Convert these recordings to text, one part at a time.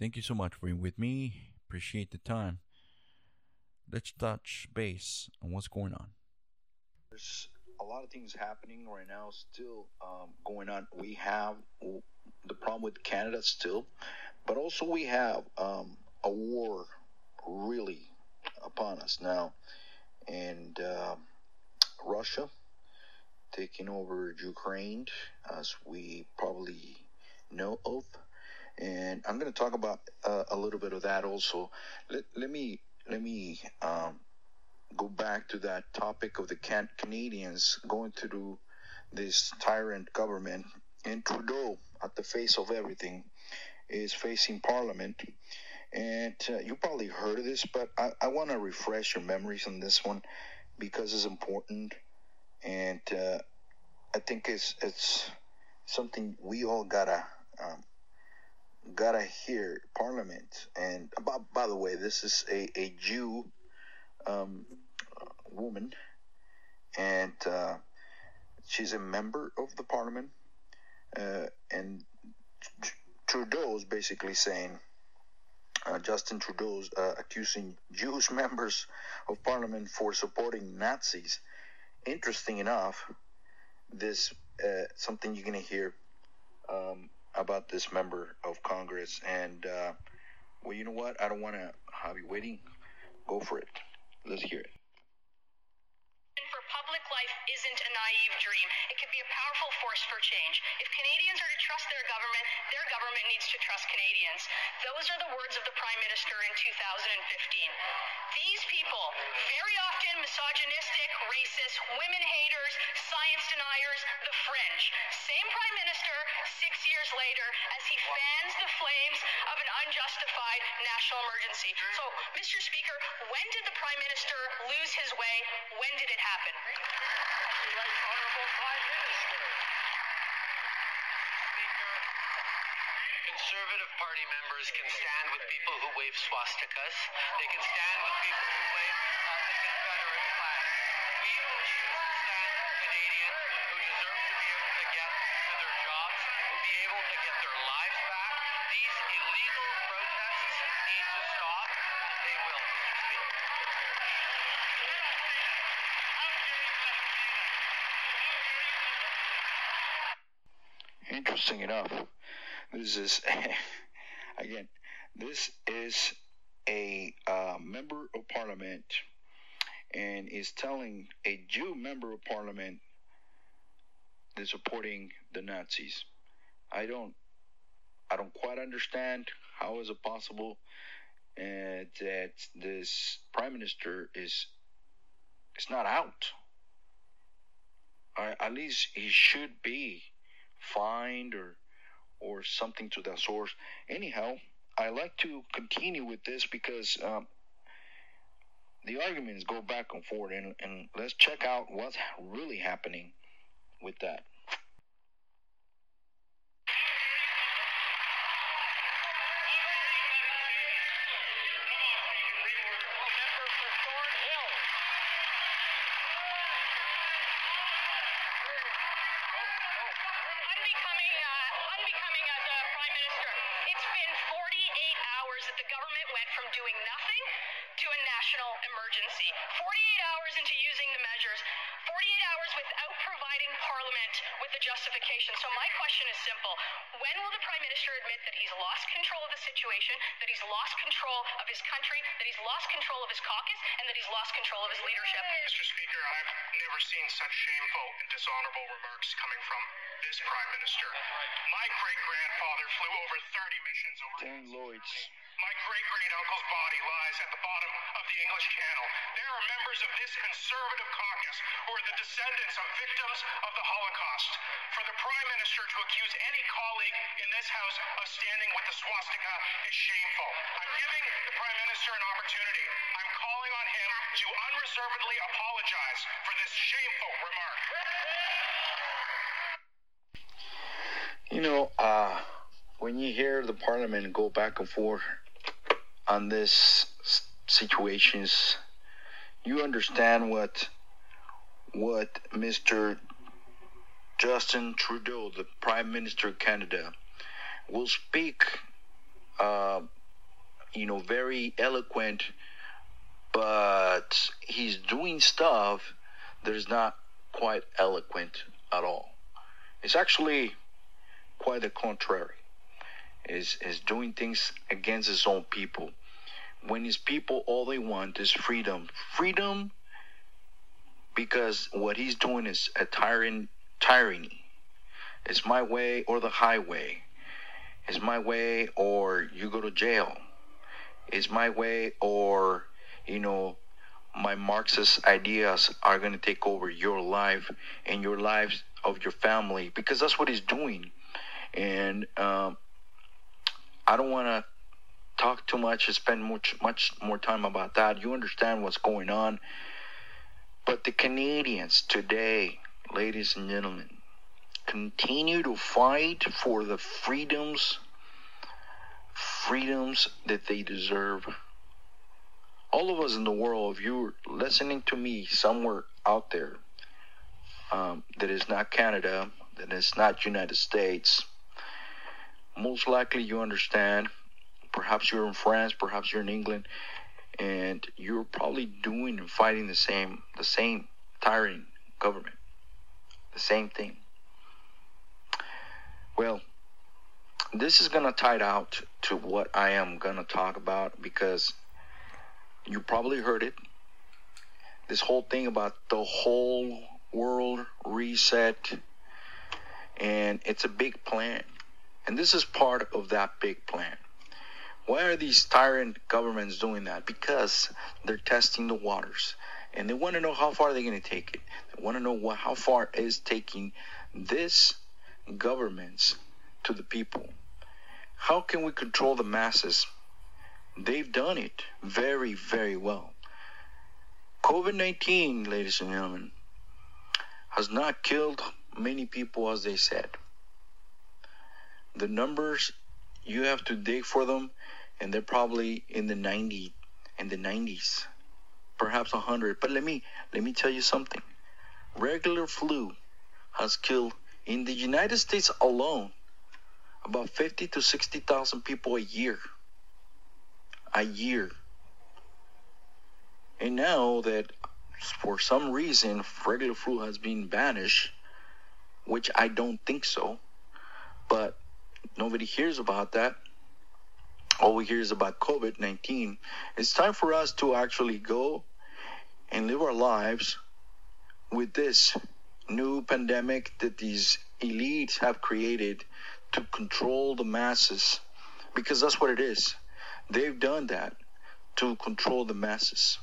Thank you so much for being with me. Appreciate the time. Let's touch base on what's going on. There's a lot of things happening right now, still um, going on. We have the problem with Canada still, but also we have um, a war really upon us now, and uh, Russia taking over Ukraine, as we probably know of. And I'm going to talk about uh, a little bit of that also. Let, let me let me um, go back to that topic of the can- Canadians going through this tyrant government. And Trudeau, at the face of everything, is facing Parliament. And uh, you probably heard of this, but I, I want to refresh your memories on this one because it's important. And uh, I think it's it's something we all gotta um, gotta hear. Parliament, and by, by the way, this is a a Jew um, woman, and uh, she's a member of the Parliament, uh, and Trudeau is basically saying. Uh, Justin Trudeau's uh, accusing Jewish members of Parliament for supporting Nazis. Interesting enough, this uh, something you're to hear um, about this member of Congress. And uh, well, you know what? I don't want to have you waiting. Go for it. Let's hear it public life isn't a naive dream. It can be a powerful force for change. If Canadians are to trust their government, their government needs to trust Canadians. Those are the words of the Prime Minister in 2015. These people, very often misogynistic, racist, women haters, science deniers, the fringe. Same Prime Minister six years later as he fans the flames of an unjustified national emergency. So, Mr. Speaker, when did the Prime Minister lose his way? When did it happen? Conservative Party members can stand with people who wave swastikas. They can stand with people who wave Interesting enough, this is again, this is a uh, member of parliament and is telling a Jew member of parliament they're supporting the Nazis. I don't, I don't quite understand how is it possible uh, that this prime minister is, is not out. At least he should be fined or or something to that source. Anyhow, I like to continue with this because um, the arguments go back and forth, and, and let's check out what's really happening with that. Control of his country, that he's lost control of his caucus, and that he's lost control of his leadership? Mr. Speaker, I've never seen such shameful and dishonorable remarks coming from this Prime Minister. My great grandfather flew over 30 missions over. Dan Lloyd's My great great uncle's body lies at the bottom of the English Channel. There are members of this conservative caucus who are the descendants of victims of the Holocaust. For the Prime Minister to accuse any colleague in this House of standing with the swastika is shameful. I'm giving the Prime Minister an opportunity. I'm calling on him to unreservedly apologize for this shameful remark. You know, uh, when you hear the parliament go back and forth on this situations, you understand what what Mr. Justin Trudeau, the Prime Minister of Canada, will speak uh, you know, very eloquent, but he's doing stuff that is not quite eloquent at all. It's actually quite the contrary. Is is doing things against his own people. When his people all they want is freedom. Freedom because what he's doing is a tyrant tyranny. It's my way or the highway. It's my way or you go to jail. It's my way or you know my Marxist ideas are going to take over your life and your lives of your family because that's what he's doing. And um, I don't want to talk too much and spend much much more time about that. You understand what's going on. But the Canadians today, ladies and gentlemen, continue to fight for the freedoms freedoms that they deserve. All of us in the world, if you're listening to me somewhere out there um, that is not Canada, that is not United States, most likely you understand. Perhaps you're in France, perhaps you're in England, and you're probably doing and fighting the same the same tyrant government, the same thing. Well, this is gonna tie it out to what I am gonna talk about because you probably heard it. This whole thing about the whole world reset, and it's a big plan. And this is part of that big plan. Why are these tyrant governments doing that? Because they're testing the waters and they want to know how far they're going to take it. They want to know what, how far is taking this governments to the people. How can we control the masses? They've done it very, very well. COVID 19, ladies and gentlemen, has not killed many people as they said. The numbers, you have to dig for them, and they're probably in the 90, in the 90s, perhaps 100. But let me let me tell you something. Regular flu has killed in the United States alone about 50 to 60,000 people a year. A year. And now that for some reason regular flu has been banished, which I don't think so, but nobody hears about that. All we hear is about COVID 19. It's time for us to actually go and live our lives with this new pandemic that these elites have created to control the masses because that's what it is. They've done that to control the masses.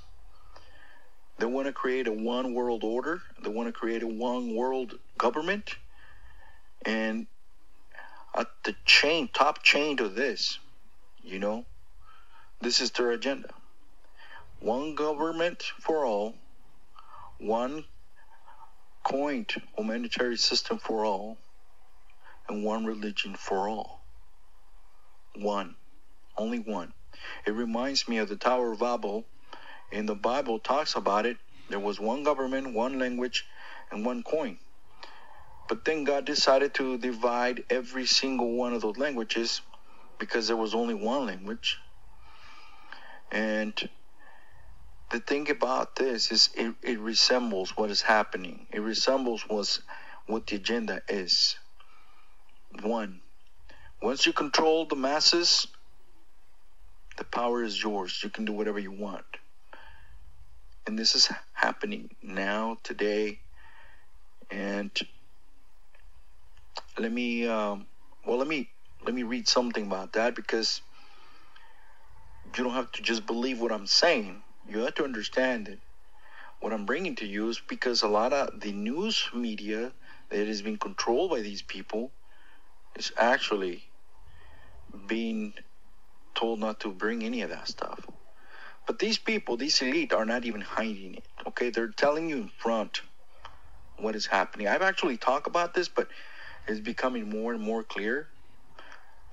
They want to create a one world order, they want to create a one world government. And at the chain, top chain to this, you know, this is their agenda. One government for all, one coined humanitarian system for all, and one religion for all. One. Only one. It reminds me of the Tower of Babel. In the Bible talks about it. There was one government, one language, and one coin. But then God decided to divide every single one of those languages because there was only one language. And the thing about this is it, it resembles what is happening. It resembles what's, what the agenda is. One. Once you control the masses, the power is yours. You can do whatever you want. And this is happening now, today. And let me, um, well, let me let me read something about that because you don't have to just believe what I'm saying. You have to understand it. what I'm bringing to you is because a lot of the news media that is being controlled by these people is actually being told not to bring any of that stuff. But these people, these elite, are not even hiding it. Okay, they're telling you in front what is happening. I've actually talked about this, but it's becoming more and more clear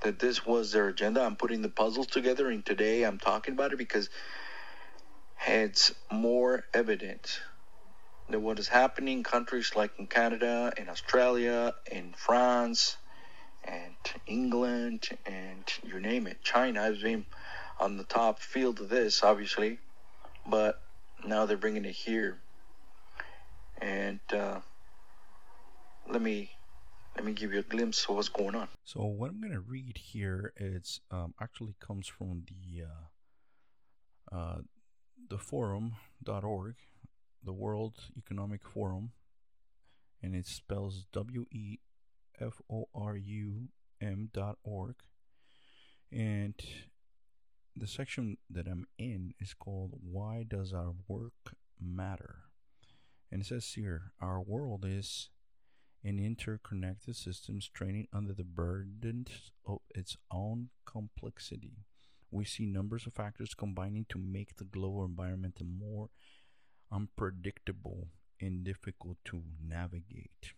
that this was their agenda. I'm putting the puzzles together, and today I'm talking about it because it's more evident that what is happening in countries like in Canada, in Australia, in France, and England, and you name it, China has been on the top field of this, obviously, but now they're bringing it here. And uh, let me let me give you a glimpse of what's going on. So what I'm gonna read here is um, actually comes from the uh, uh, the forum.org, the World Economic Forum, and it spells W E F O R U M dot org, and the section that I'm in is called "Why Does Our Work Matter?" and it says here, "Our world is." In interconnected systems training under the burdens of its own complexity. We see numbers of factors combining to make the global environment more unpredictable and difficult to navigate.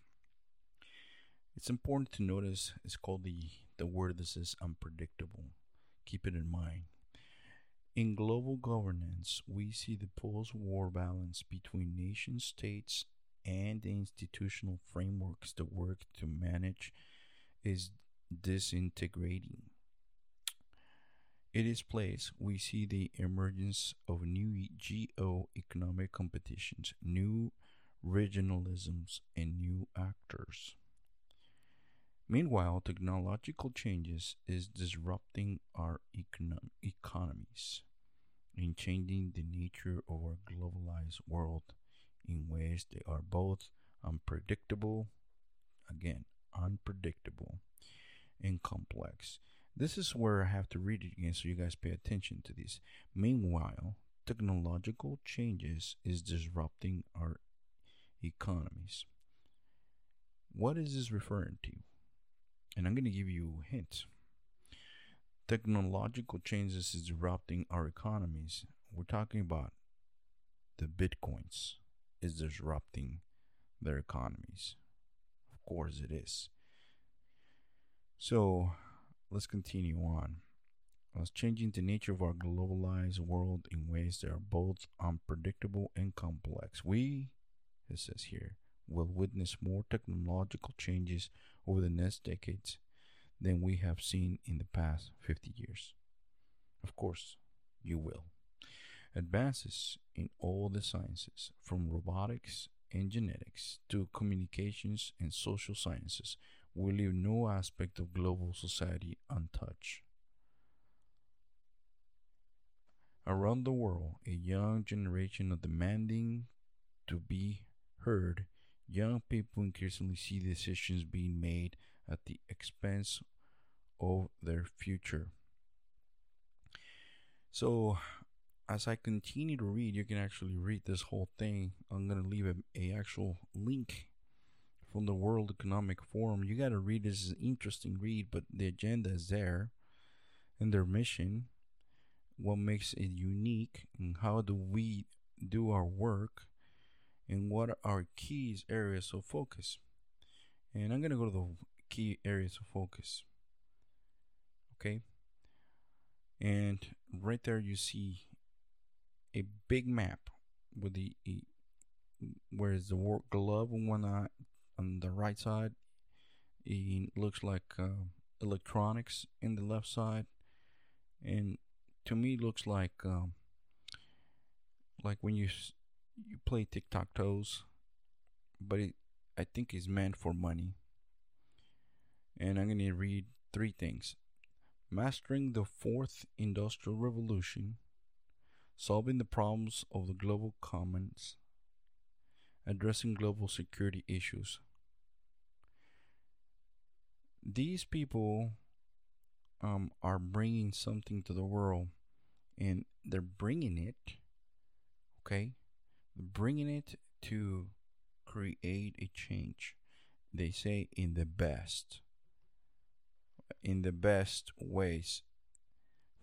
It's important to notice it's called the, the word this is unpredictable. Keep it in mind. In global governance, we see the post war balance between nation states and the institutional frameworks that work to manage is disintegrating. In its place, we see the emergence of new geo-economic competitions, new regionalisms, and new actors. Meanwhile, technological changes is disrupting our econo- economies and changing the nature of our globalized world in ways that are both unpredictable, again, unpredictable, and complex. This is where I have to read it again so you guys pay attention to this. Meanwhile, technological changes is disrupting our economies. What is this referring to? And I'm going to give you hints. Technological changes is disrupting our economies. We're talking about the bitcoins, is disrupting their economies. Of course, it is. So, let's continue on. As changing the nature of our globalized world in ways that are both unpredictable and complex. We, it says here, will witness more technological changes over the next decades than we have seen in the past 50 years. Of course, you will. Advances in all the sciences, from robotics and genetics to communications and social sciences, will leave no aspect of global society untouched. Around the world, a young generation of demanding to be heard, young people increasingly see decisions being made at the expense of their future. So, as I continue to read, you can actually read this whole thing. I'm gonna leave a, a actual link from the World Economic Forum. You gotta read this is an interesting read, but the agenda is there, and their mission, what makes it unique, and how do we do our work, and what are our keys areas of focus. And I'm gonna go to the key areas of focus. Okay. And right there you see a big map with the where is the work glove on one eye, on the right side. It looks like uh, electronics in the left side, and to me looks like um, like when you you play tic tac toes, but it I think is meant for money. And I'm gonna read three things: mastering the fourth industrial revolution solving the problems of the global commons, addressing global security issues. These people um, are bringing something to the world, and they're bringing it, okay? Bringing it to create a change. They say in the best, in the best ways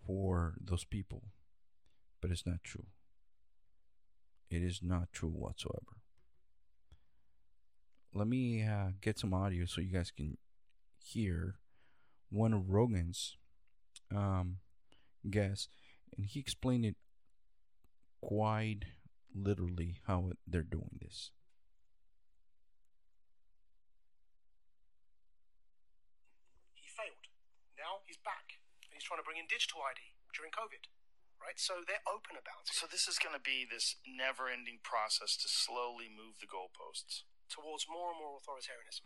for those people it's not true. It is not true whatsoever. Let me uh, get some audio so you guys can hear one of Rogan's um, guests, and he explained it quite literally how they're doing this. He failed. Now he's back. and He's trying to bring in digital ID during COVID, right? So they're open about it So this is going to be this never-ending process to slowly move the goalposts. towards more and more authoritarianism.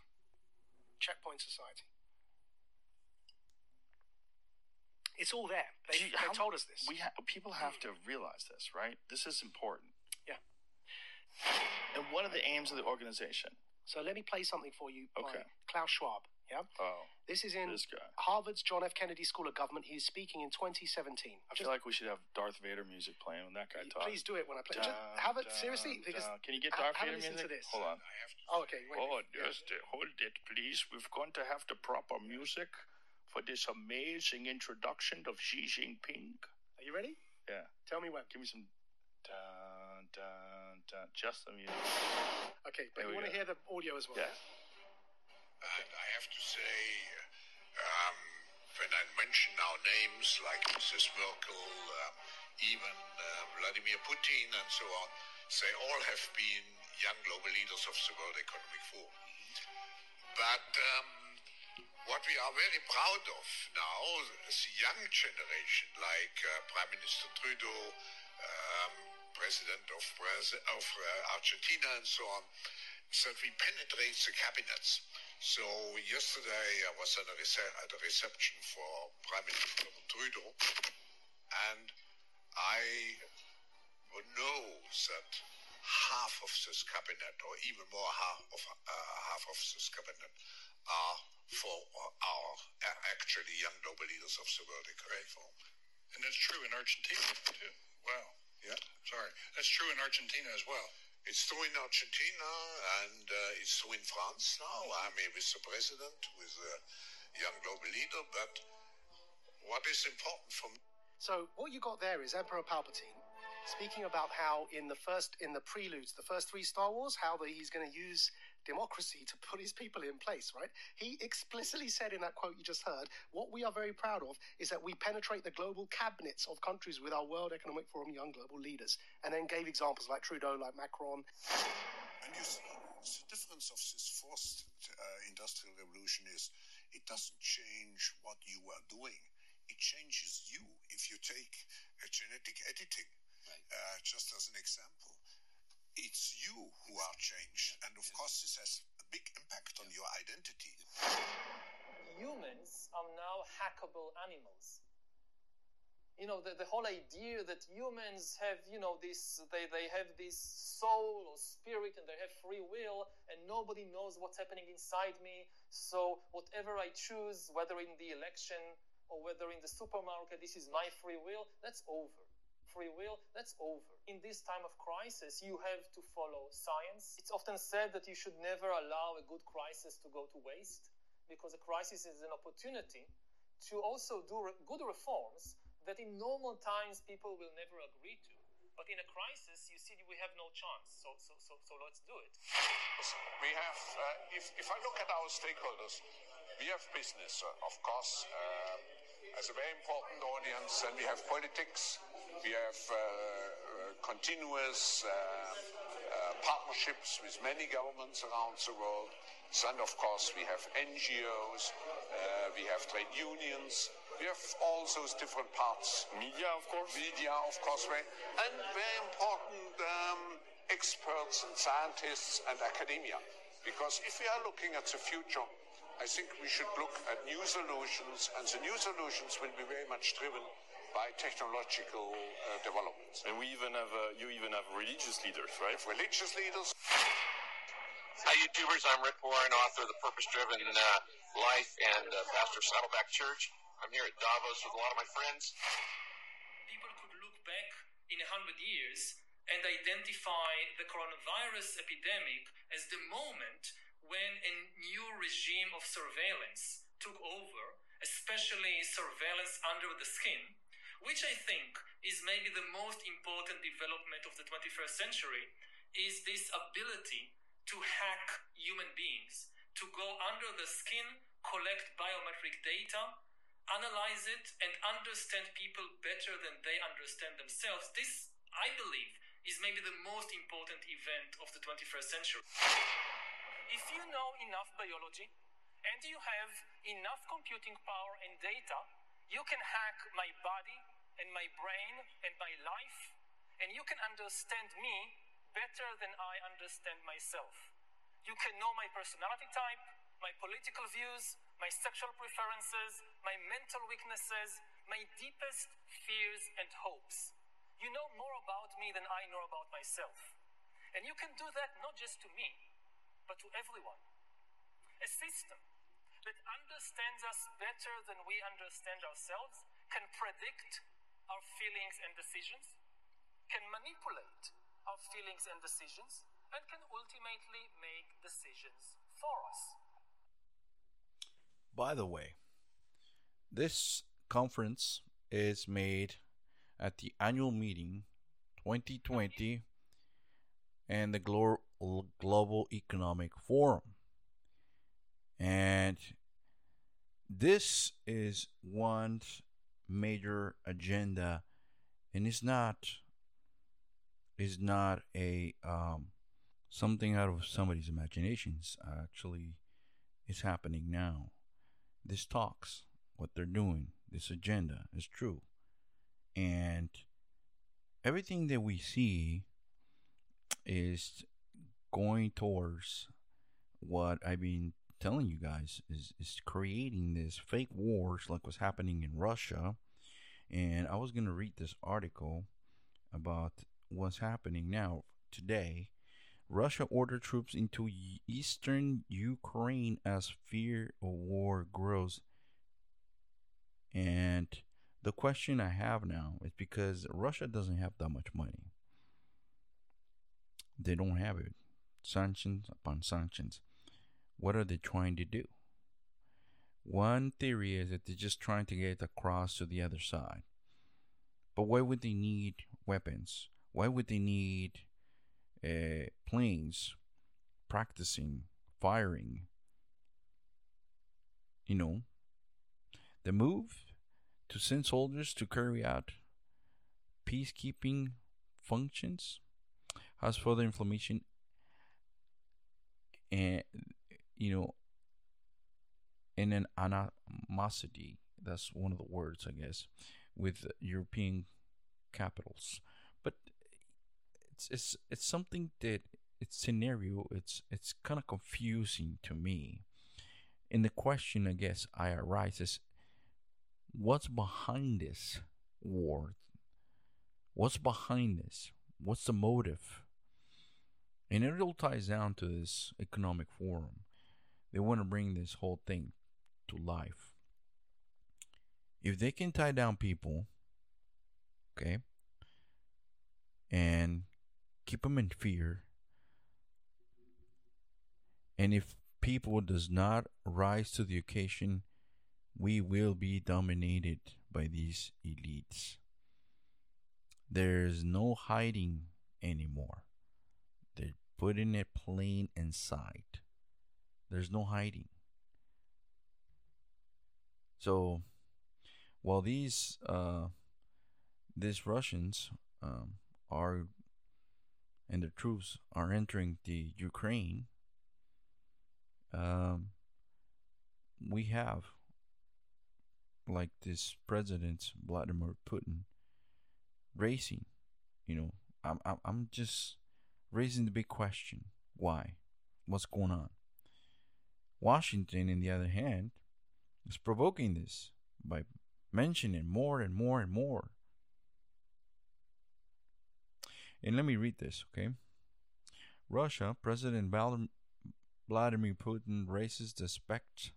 Checkpoint society. It's all there. They, Gee, they how- told us this. We ha- people have to realize this, right? This is important. Yeah. And what are the aims of the organization? So let me play something for you by Okay. Klaus Schwab. Yeah. Oh, This is in This guy. Harvard's John F. Kennedy School of Government. He is speaking in 2017. I feel like we should have Darth Vader music playing when that guy talks. Please do it when I play. Dun, Just have it dun, seriously because dun. Can you get ha- Darth have a Vader listen music? to this. Hold on. Oh, okay. Wait. Oh, just uh, hold it, please. We've got to have the proper music for this amazing introduction of Xi Jinping. Are you ready? Yeah. Tell me when. Give me some dun dun dun. Just the music. Okay, but There you we want to go. hear the audio as well. Yeah. I have to say, um, when I mention now names like Mrs. Merkel, um, even uh, Vladimir Putin, and so on, they all have been young global leaders of the World Economic Forum. But um, what we are very proud of now is the young generation, like uh, Prime Minister Trudeau, um, President of, of uh, Argentina, and so on, that we penetrate the cabinets. So yesterday I was at a, rece- at a reception for Prime Minister Trudeau, and I know that half of this cabinet, or even more half of uh, half of this cabinet, are for our uh, actually young global leaders of the World Economic Forum. And that's true in Argentina, too. Wow. Yeah. Sorry. That's true in Argentina as well. It's true in Argentina and uh, it's true in France now. I mean, with the president, with a young global leader. But what is important for me So what you got there is Emperor Palpatine speaking about how in the first in the preludes, the first three Star Wars, how the, he's going to use democracy to put his people in place. Right? He explicitly said in that quote you just heard, "What we are very proud of is that we penetrate the global cabinets of countries with our World Economic Forum young global leaders," and then gave examples like Trudeau, like Macron. And you see, the difference of this fourth uh, industrial revolution is it doesn't change what you are doing. It changes you. If you take a genetic editing, uh, just as an example, it's you who are changed. And of course, this has a big impact on your identity. humans are now hackable animals. You know, the, the whole idea that humans have, you know, this, they, they have this soul or spirit and they have free will and nobody knows what's happening inside me. So whatever I choose, whether in the election or whether in the supermarket, this is my free will, that's over. Free will, that's over. In this time of crisis, you have to follow science. It's often said that you should never allow a good crisis to go to waste because a crisis is an opportunity to also do re- good reforms that in normal times people will never agree to. But in a crisis, you see, we have no chance. So, so, so, so let's do it. We have, uh, if, if I look at our stakeholders, we have business, uh, of course, uh, as a very important audience, and we have politics, we have uh, uh, continuous uh, uh, partnerships with many governments around the world. And of course, we have NGOs, uh, we have trade unions, we have all those different parts. Media, of course. Media, of course, very, and very important um, experts and scientists and academia. Because if we are looking at the future, I think we should look at new solutions, and the new solutions will be very much driven by technological uh, developments. And we even have, uh, you even have religious leaders, right? Religious leaders Hi, YouTubers. I'm Rick Warren, author of The Purpose Driven uh, Life and uh, pastor of Saddleback Church. I'm here at Davos with a lot of my friends. People could look back in a hundred years and identify the coronavirus epidemic as the moment when a new regime of surveillance took over, especially surveillance under the skin, which I think is maybe the most important development of the 21st century, is this ability to hack human beings, to go under the skin, collect biometric data, analyze it, and understand people better than they understand themselves. This, I believe, is maybe the most important event of the 21st century. If you know enough biology and you have enough computing power and data, You can hack my body and my brain and my life, and you can understand me better than I understand myself. You can know my personality type, my political views, my sexual preferences, my mental weaknesses, my deepest fears and hopes. You know more about me than I know about myself. And you can do that not just to me, but to everyone. A system that understands us better than we understand ourselves can predict our feelings and decisions, can manipulate our feelings and decisions, and can ultimately make decisions for us. By the way, this conference is made at the annual meeting 2020 and the Glo- Global Economic Forum. And this is one major agenda and it's not is not a um, something out of somebody's imaginations. Actually it's happening now. This talks what they're doing this agenda is true. And everything that we see is going towards what I've been telling you guys is is creating this fake wars like what's happening in Russia. And I was gonna read this article about what's happening now today. Russia ordered troops into eastern Ukraine as fear of war grows. And the question I have now is because Russia doesn't have that much money. They don't have it. Sanctions upon sanctions. What are they trying to do? One theory is that they're just trying to get across to the other side. But why would they need weapons? Why would they need uh, planes practicing firing? You know, the move to send soldiers to carry out peacekeeping functions has further inflammation and you know in an animosity that's one of the words i guess with european capitals but it's it's it's something that it's scenario it's it's kind of confusing to me and the question i guess i arise is what's behind this war? What's behind this? What's the motive? And it all ties down to this economic forum. They want to bring this whole thing to life. If they can tie down people, okay, and keep them in fear, and if people does not rise to the occasion we will be dominated by these elites. There's no hiding anymore. Putting it plain in sight. There's no hiding. So, while these uh, these Russians um, are and their troops are entering the Ukraine, um, we have like this president Vladimir Putin racing. You know, I'm I'm I'm just raising the big question: Why? What's going on? Washington, in the other hand, is provoking this by mentioning more and more and more. And let me read this, okay? Russia, President Vladimir Putin raises the spect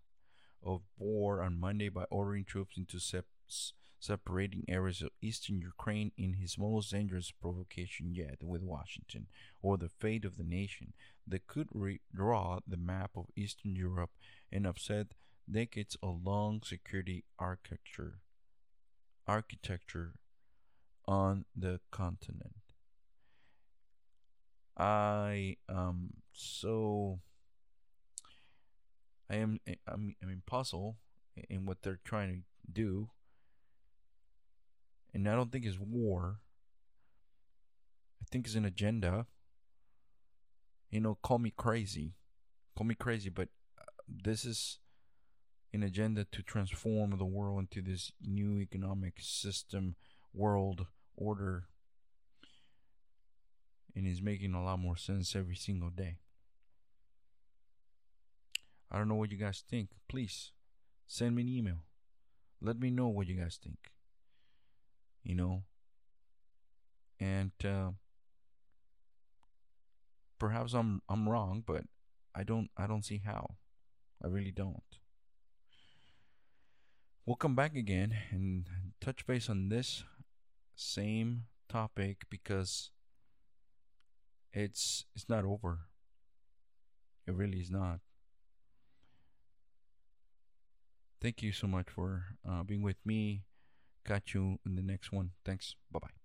of war on Monday by ordering troops into sep- separating areas of eastern Ukraine in his most dangerous provocation yet with Washington, or the fate of the nation that could redraw the map of Eastern Europe and upset decades of long security architecture architecture on the continent. I am so I am I'm, I'm in puzzle in what they're trying to do, and I don't think it's war. I think it's an agenda. You know, call me crazy, call me crazy, but uh, this is an agenda to transform the world into this new economic system, world order, and is making a lot more sense every single day. I don't know what you guys think. Please send me an email. Let me know what you guys think. You know, and uh, perhaps I'm I'm wrong, but I don't I don't see how. I really don't. We'll come back again and touch base on this same topic because it's it's not over. It really is not. Thank you so much for uh, being with me. Got you in the next one. Thanks. Bye bye.